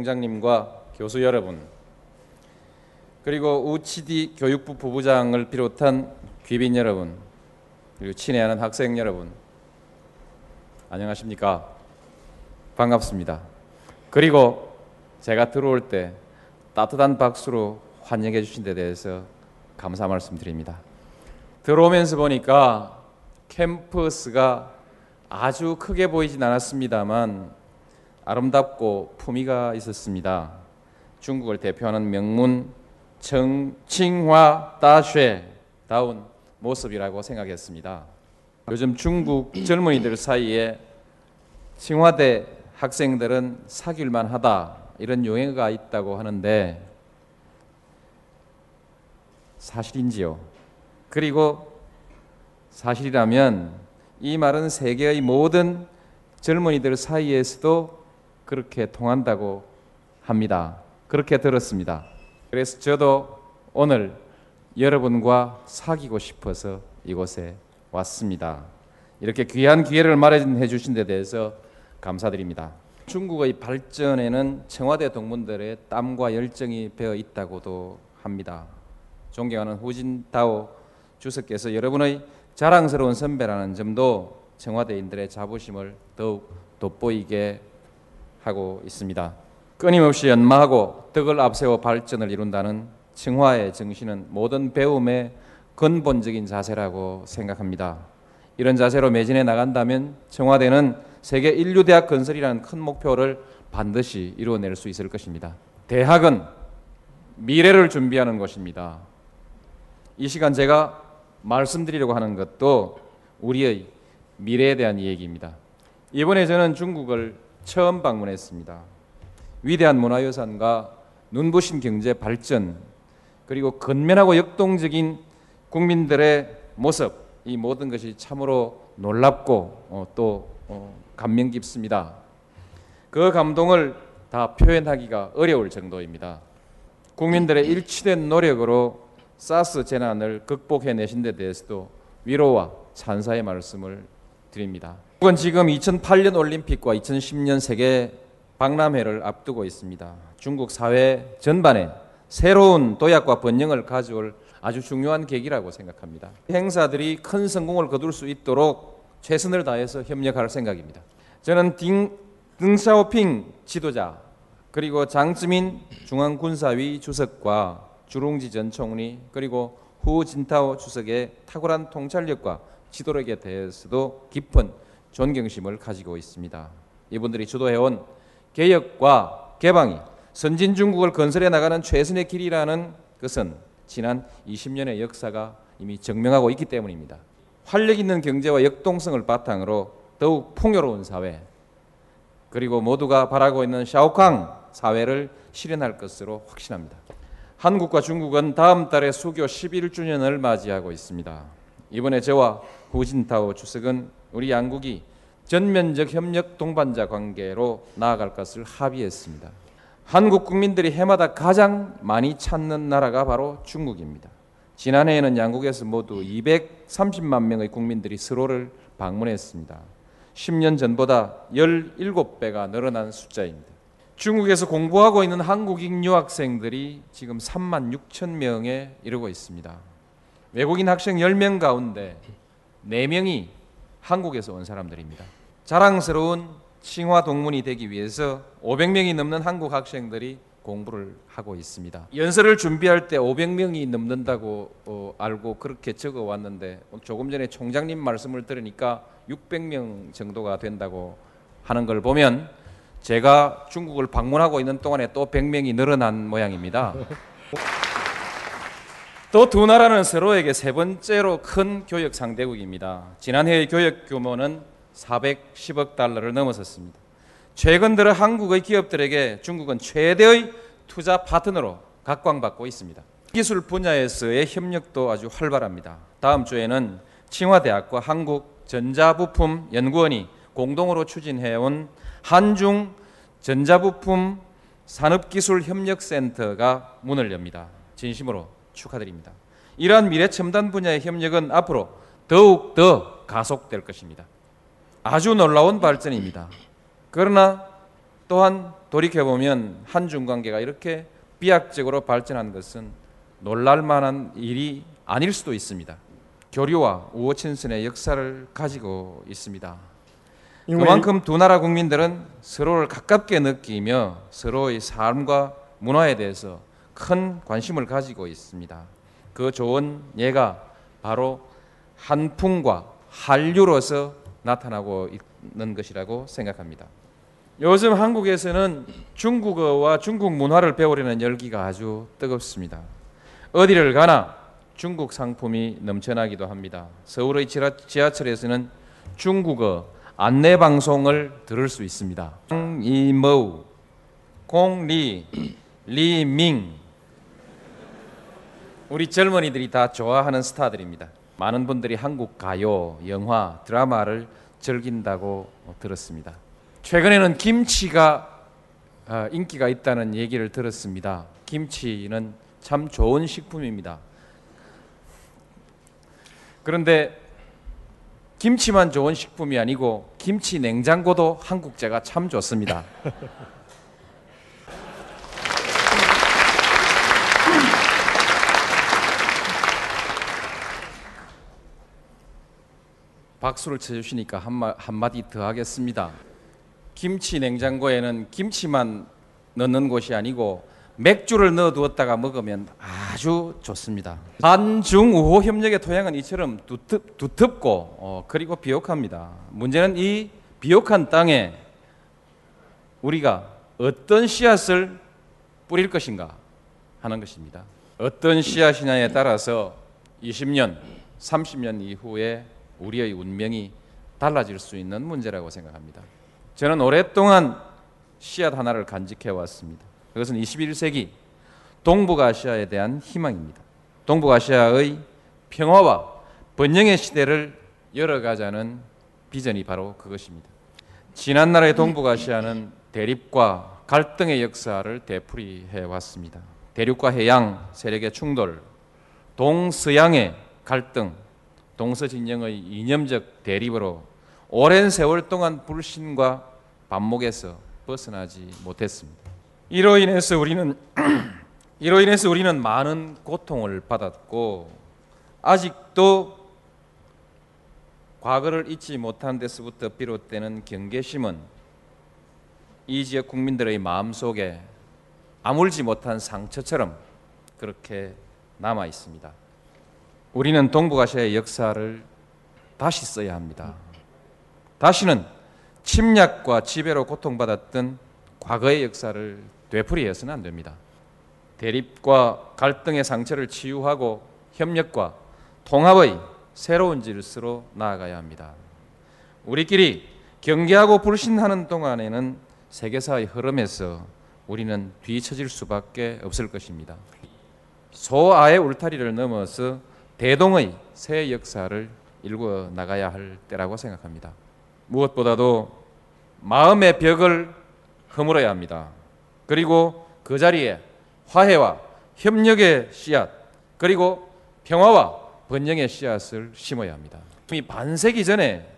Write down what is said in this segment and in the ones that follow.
총장님과 교수 여러분 그리고 우치디 교육부 부부장을 비롯한 귀빈 여러분 그리고 친애하는 학생 여러분 안녕하십니까? 반갑습니다. 그리고 제가 들어올 때 따뜻한 박수로 환영해 주신 데 대해서 감사 말씀드립니다. 들어오면서 보니까 캠퍼스가 아주 크게 보이진 않았습니다만 아름답고 품위가 있었습니다. 중국을 대표하는 명문 청칭화 다쉐다운 모습이라고 생각했습니다. 요즘 중국 젊은이들 사이에 칭화대 학생들은 사귈만 하다 이런 용어가 있다고 하는데 사실인지요? 그리고 사실이라면 이 말은 세계의 모든 젊은이들 사이에서도 그렇게 통한다고 합니다. 그렇게 들었습니다. 그래서 저도 오늘 여러분과 사귀고 싶어서 이곳에 왔습니다. 이렇게 귀한 기회를 마련해 주신 데 대해서 감사드립니다. 중국의 발전에는 청와대 동문들의 땀과 열정이 배어 있다고도 합니다. 존경하는 후진타오 주석께서 여러분의 자랑스러운 선배라는 점도 청와대인들의 자부심을 더욱 돋보이게 하고 있습니다. 끊임없이 연마하고 덕을 앞세워 발전을 이룬다는 청화의 정신은 모든 배움의 근본적인 자세라고 생각합니다. 이런 자세로 매진해 나간다면 청와대는 세계 인류 대학 건설이라는 큰 목표를 반드시 이루어낼 수 있을 것입니다. 대학은 미래를 준비하는 곳입니다. 이 시간 제가 말씀드리려고 하는 것도 우리의 미래에 대한 이야기입니다. 이번에 저는 중국을 처음 방문했습니다. 위대한 문화유산과 눈부신 경제 발전 그리고 건면하고 역동적인 국민들의 모습 이 모든 것이 참으로 놀랍고 어, 또 어, 감명 깊습니다. 그 감동을 다 표현하기가 어려울 정도입니다. 국민들의 일치된 노력으로 사스 재난을 극복해내신 데 대해서도 위로와 찬사의 말씀을 드립니다. 중국은 지금 2008년 올림픽과 2010년 세계 박람회를 앞두고 있습니다. 중국 사회 전반에 새로운 도약과 번영을 가져올 아주 중요한 계기라고 생각합니다. 행사들이 큰 성공을 거둘 수 있도록 최선을 다해서 협력할 생각입니다. 저는 딩, 등샤오핑 지도자 그리고 장쯔민 중앙군사위 주석과 주룽지 전 총리 그리고 후 진타오 주석의 탁월한 통찰력과 지도력에 대해서도 깊은 존경심을 가지고 있습니다. 이분들이 주도해온 개혁과 개방이 선진 중국을 건설해 나가는 최선의 길이라는 것은 지난 20년의 역사가 이미 증명하고 있기 때문입니다. 활력 있는 경제와 역동성을 바탕으로 더욱 풍요로운 사회 그리고 모두가 바라고 있는 샤오캉 사회를 실현할 것으로 확신합니다. 한국과 중국은 다음 달에 수교 11주년을 맞이하고 있습니다. 이번에 저와 후진타오 주석은 우리 양국이 전면적 협력 동반자 관계로 나아갈 것을 합의했습니다. 한국 국민들이 해마다 가장 많이 찾는 나라가 바로 중국입니다. 지난해에는 양국에서 모두 230만 명의 국민들이 서로를 방문했습니다. 10년 전보다 17배가 늘어난 숫자입니다. 중국에서 공부하고 있는 한국인 유학생들이 지금 3만 6천 명에 이르고 있습니다. 외국인 학생 10명 가운데 4명이 한국에서 온 사람들입니다. 자랑스러운 칭화 동문이 되기 위해서 500명이 넘는 한국 학생들이 공부를 하고 있습니다. 연설을 준비할 때 500명이 넘는다고 어, 알고 그렇게 적어 왔는데 조금 전에 총장님 말씀을 들으니까 600명 정도가 된다고 하는 걸 보면 제가 중국을 방문하고 있는 동안에 또 100명이 늘어난 모양입니다. 또 두 나라는 서로에게 세 번째로 큰 교역 상대국입니다. 지난해의 교역 규모는 410억 달러를 넘어섰습니다. 최근 들어 한국의 기업들에게 중국은 최대의 투자 파트너로 각광받고 있습니다. 기술 분야에서의 협력도 아주 활발합니다. 다음 주에는清华대학과 한국 전자부품 연구원이 공동으로 추진해온 한중 전자부품 산업기술협력센터가 문을 엽니다. 진심으로 축하드립니다. 이러한 미래 첨단 분야의 협력은 앞으로 더욱 더 가속될 것입니다. 아주 놀라운 발전입니다. 그러나 또한 돌이켜보면 한중 관계가 이렇게 비약적으로 발전한 것은 놀랄 만한 일이 아닐 수도 있습니다. 교류와 우호 친선의 역사를 가지고 있습니다. 그만큼 두 나라 국민들은 서로를 가깝게 느끼며 서로의 삶과 문화에 대해서 큰 관심을 가지고 있습니다. 그 좋은 예가 바로 한풍과 한류로서 나타나고 있는 것이라고 생각합니다. 요즘 한국에서는 중국어와 중국 문화를 배우려는 열기가 아주 뜨겁습니다. 어디를 가나 중국 상품이 넘쳐나기도 합니다. 서울의 지하철에서는 중국어 안내 방송을 들을 수 있습니다. 이모, 공리, 리밍 우리 젊은이들이 다 좋아하는 스타들입니다. 많은 분들이 한국 가요, 영화, 드라마를 즐긴다고 들었습니다. 최근에는 김치가 어, 인기가 있다는 얘기를 들었습니다. 김치는 참 좋은 식품입니다. 그런데 김치만 좋은 식품이 아니고 김치 냉장고도 한국제가 참 좋습니다. 박수를 쳐주시니까 한마, 한마디 더 하겠습니다. 김치 냉장고에는 김치만 넣는 곳이 아니고 맥주를 넣어 두었다가 먹으면 아주 좋습니다. 한중 우호 협력의 토양은 이처럼 두텁, 두텁고 어, 그리고 비옥합니다. 문제는 이 비옥한 땅에 우리가 어떤 씨앗을 뿌릴 것인가 하는 것입니다. 어떤 씨앗이냐에 따라서 20년, 30년 이후에 우리의 운명이 달라질 수 있는 문제라고 생각합니다. 저는 오랫동안 씨앗 하나를 간직해 왔습니다. 그것은 21세기 동북아시아에 대한 희망입니다. 동북아시아의 평화와 번영의 시대를 열어가자는 비전이 바로 그것입니다. 지난날의 동북아시아는 대립과 갈등의 역사를 되풀이해 왔습니다. 대륙과 해양 세력의 충돌, 동서양의 갈등, 동서 진영의 이념적 대립으로 오랜 세월 동안 불신과 반목에서 벗어나지 못했습니다. 이로 인해서 우리는 이로 인해서 우리는 많은 고통을 받았고 아직도 과거를 잊지 못한 데서부터 비롯되는 경계심은 이 지역 국민들의 마음 속에 아물지 못한 상처처럼 그렇게 남아 있습니다. 우리는 동북아시아의 역사를 다시 써야 합니다. 다시는 침략과 지배로 고통받았던 과거의 역사를 되풀이해서는 안 됩니다. 대립과 갈등의 상처를 치유하고 협력과 통합의 새로운 질서로 나아가야 합니다. 우리끼리 경계하고 불신하는 동안에는 세계사의 흐름에서 우리는 뒤처질 수밖에 없을 것입니다. 소아의 울타리를 넘어서 대동의 새 역사를 일구어 나가야 할 때라고 생각합니다. 무엇보다도 마음의 벽을 허물어야 합니다. 그리고 그 자리에 화해와 협력의 씨앗 그리고 평화와 번영의 씨앗을 심어야 합니다. 이미 반세기 전에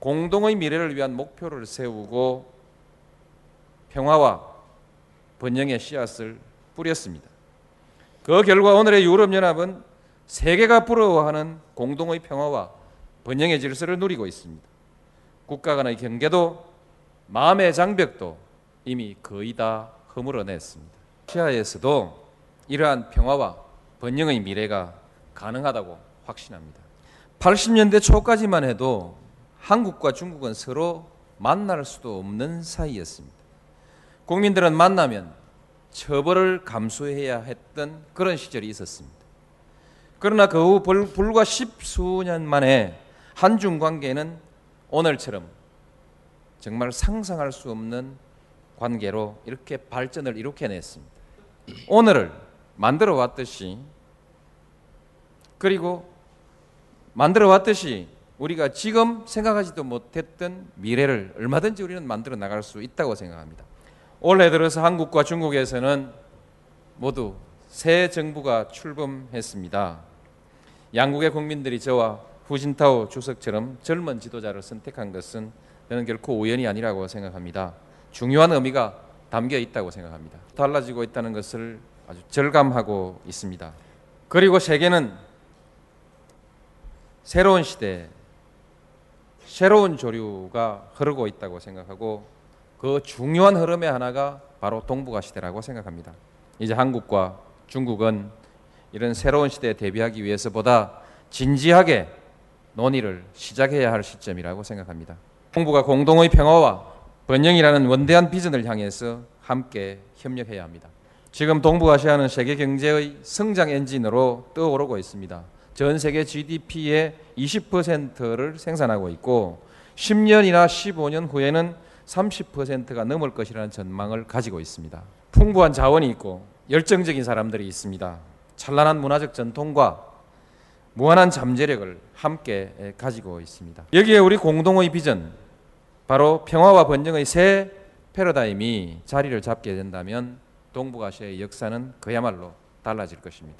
공동의 미래를 위한 목표를 세우고 평화와 번영의 씨앗을 뿌렸습니다. 그 결과 오늘의 유럽연합은 세계가 부러워하는 공동의 평화와 번영의 질서를 누리고 있습니다. 국가 간의 경계도 마음의 장벽도 이미 거의 다 허물어냈습니다. 시아에서도 이러한 평화와 번영의 미래가 가능하다고 확신합니다. 80년대 초까지만 해도 한국과 중국은 서로 만날 수도 없는 사이였습니다. 국민들은 만나면 처벌을 감수해야 했던 그런 시절이 있었습니다. 그러나 그 후 불과 십수년 만에 한중 관계는 오늘처럼 정말 상상할 수 없는 관계로 이렇게 발전을 이룩해냈습니다. 오늘을 만들어 왔듯이 그리고 만들어 왔듯이 우리가 지금 생각하지도 못했던 미래를 얼마든지 우리는 만들어 나갈 수 있다고 생각합니다. 올해 들어서 한국과 중국에서는 모두 새 정부가 출범했습니다. 양국의 국민들이 저와 후진타오 주석처럼 젊은 지도자를 선택한 것은 저는 결코 우연이 아니라고 생각합니다. 중요한 의미가 담겨 있다고 생각합니다. 달라지고 있다는 것을 아주 절감하고 있습니다. 그리고 세계는 새로운 시대, 새로운 조류가 흐르고 있다고 생각하고 그 중요한 흐름의 하나가 바로 동북아 시대라고 생각합니다. 이제 한국과 중국은 이런 새로운 시대에 대비하기 위해서보다 진지하게 논의를 시작해야 할 시점이라고 생각합니다. 동북아 공동의 평화와 번영이라는 원대한 비전을 향해서 함께 협력해야 합니다. 지금 동북아시아는 세계 경제의 성장 엔진으로 떠오르고 있습니다. 전 세계 GDP의 20%를 생산하고 있고 10년이나 15년 후에는 30%가 넘을 것이라는 전망을 가지고 있습니다. 풍부한 자원이 있고 열정적인 사람들이 있습니다. 찬란한 문화적 전통과 무한한 잠재력을 함께 가지고 있습니다. 여기에 우리 공동의 비전, 바로 평화와 번영의 새 패러다임이 자리를 잡게 된다면 동북아시아의 역사는 그야말로 달라질 것입니다.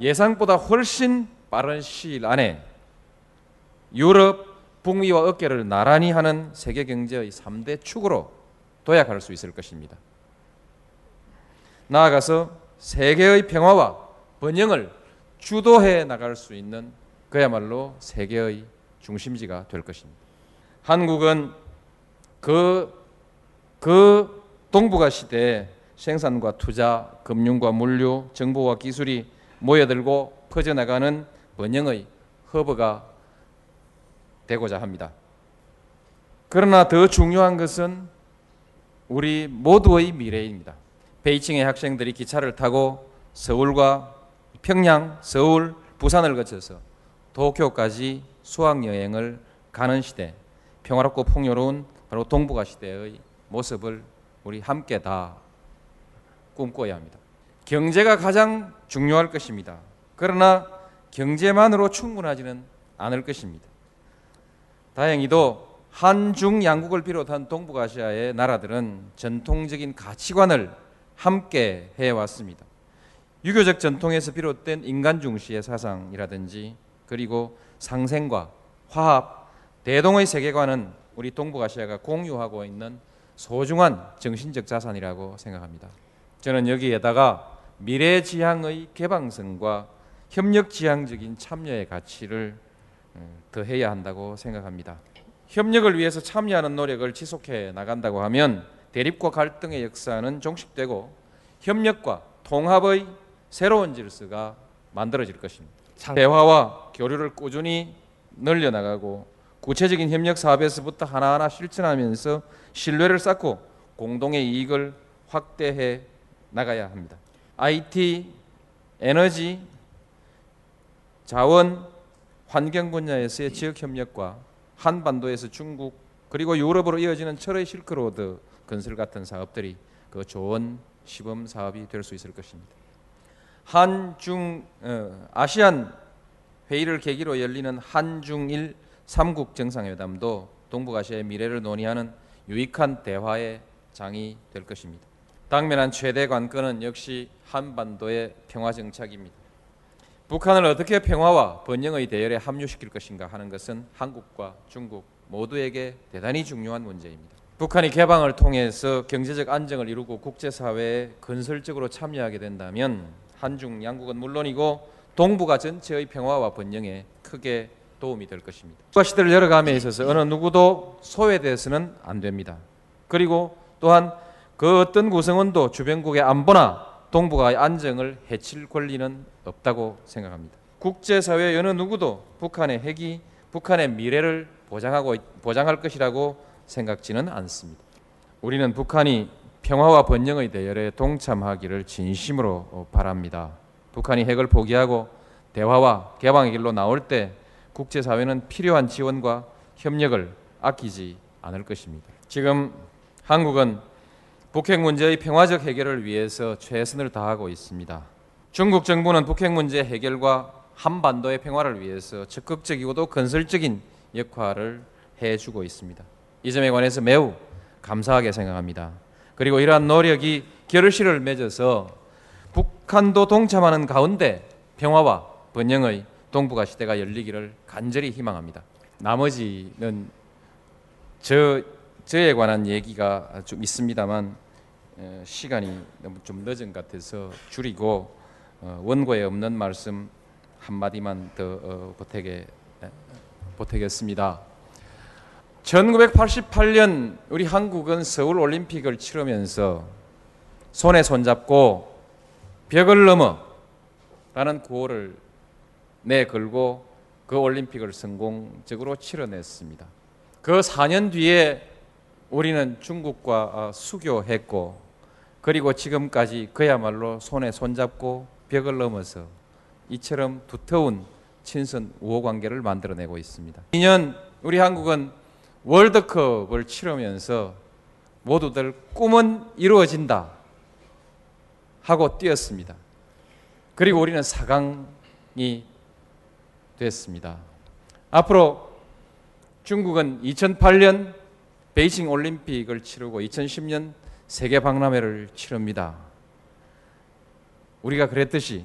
예상보다 훨씬 빠른 시일 안에 유럽, 북미와 어깨를 나란히 하는 세계 경제의 3대 축으로 도약할 수 있을 것입니다. 나아가서 세계의 평화와 번영을 주도해 나갈 수 있는 그야말로 세계의 중심지가 될 것입니다. 한국은 그, 그 동북아 시대에 생산과 투자, 금융과 물류, 정보와 기술이 모여들고 퍼져나가는 번영의 허브가 되고자 합니다. 그러나 더 중요한 것은 우리 모두의 미래입니다. 베이징의 학생들이 기차를 타고 서울과 평양, 서울, 부산을 거쳐서 도쿄까지 수학 여행을 가는 시대, 평화롭고 풍요로운 바로 동북아 시대의 모습을 우리 함께 다 꿈꿔야 합니다. 경제가 가장 중요할 것입니다. 그러나 경제만으로 충분하지는 않을 것입니다. 다행히도 한중 양국을 비롯한 동북아시아의 나라들은 전통적인 가치관을 함께 해왔습니다. 유교적 전통에서 비롯된 인간 중시의 사상이라든지 그리고 상생과 화합, 대동의 세계관은 우리 동북아시아가 공유하고 있는 소중한 정신적 자산이라고 생각합니다. 저는 여기에다가 미래 지향의 개방성과 협력 지향적인 참여의 가치를 더해야 한다고 생각합니다. 협력을 위해서 참여하는 노력을 지속해 나간다고 하면 대립과 갈등의 역사는 종식되고 협력과 통합의 새로운 질서가 만들어질 것입니다. 대화와 교류를 꾸준히 늘려나가고 구체적인 협력 사업에서부터 하나하나 실천하면서 신뢰를 쌓고 공동의 이익을 확대해 나가야 합니다. IT, 에너지, 자원, 환경 분야에서의 지역 협력과 한반도에서 중국 그리고 유럽으로 이어지는 철의 실크로드 건설 같은 사업들이 그 좋은 시범 사업이 될 수 있을 것입니다. 한중 어, 아시안 회의를 계기로 열리는 한중일 삼국 정상회담도 동북아시아의 미래를 논의하는 유익한 대화의 장이 될 것입니다. 당면한 최대 관건은 역시 한반도의 평화 정착입니다. 북한을 어떻게 평화와 번영의 대열에 합류시킬 것인가 하는 것은 한국과 중국 모두에게 대단히 중요한 문제입니다. 북한이 개방을 통해서 경제적 안정을 이루고 국제사회에 건설적으로 참여하게 된다면 한중 양국은 물론이고 동북아 전체의 평화와 번영에 크게 도움이 될 것입니다. 국가 시대를 열어감에 있어서 어느 누구도 소외돼서는 안 됩니다. 그리고 또한 그 어떤 구성원도 주변국의 안보나 동북아의 안정을 해칠 권리는 없다고 생각합니다. 국제사회 어느 누구도 북한의 핵이 북한의 미래를 보장하고 보장할 것이라고 생각지는 않습니다. 우리는 북한이 평화와 번영의 대열에 동참하기를 진심으로 바랍니다. 북한이 핵을 포기하고 대화와 개방의 길로 나올 때 국제사회는 필요한 지원과 협력을 아끼지 않을 것입니다. 지금 한국은 북핵 문제의 평화적 해결을 위해서 최선을 다하고 있습니다. 중국 정부는 북핵 문제 해결과 한반도의 평화를 위해서 적극적이고도 건설적인 역할을 해주고 있습니다. 이 점에 관해서 매우 감사하게 생각합니다. 그리고 이러한 노력이 결실을 맺어서 북한도 동참하는 가운데 평화와 번영의 동북아 시대가 열리기를 간절히 희망합니다. 나머지는 저 저에 관한 얘기가 좀 있습니다만 시간이 너무 좀 늦은 것 같아서 줄이고 어, 원고에 없는 말씀 한 마디만 더 어, 보태게 보태겠습니다. 1988년 우리 한국은 서울 올림픽을 치르면서 손에 손잡고 벽을 넘어 라는 구호를 내걸고 그 올림픽을 성공적으로 치러냈습니다. 그 4년 뒤에 우리는 중국과 어, 수교했고 그리고 지금까지 그야말로 손에 손잡고 벽을 넘어서 이처럼 두터운 친선 우호 관계를 만들어내고 있습니다. 2년 우리 한국은 월드컵을 치르면서 모두들 꿈은 이루어진다 하고 뛰었습니다. 그리고 우리는 4강이 됐습니다. 앞으로 중국은 2008년 베이징 올림픽을 치르고 2010년 세계 박람회를 치릅니다. 우리가 그랬듯이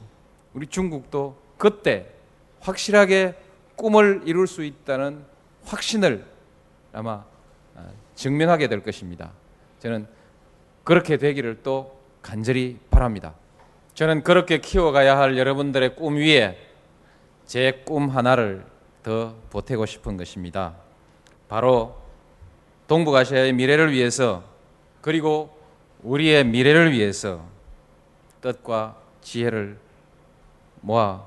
우리 중국도 그때 확실하게 꿈을 이룰 수 있다는 확신을 아마 아, 증명하게 될 것입니다. 저는 그렇게 되기를 또 간절히 바랍니다. 저는 그렇게 키워가야 할 여러분들의 꿈 위에 제 꿈 하나를 더 보태고 싶은 것입니다. 바로 동북아시아의 미래를 위해서 그리고 우리의 미래를 위해서 뜻과 지혜를 모아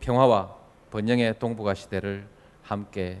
평화와 번영의 동북아 시대를 함께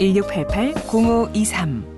1688 0523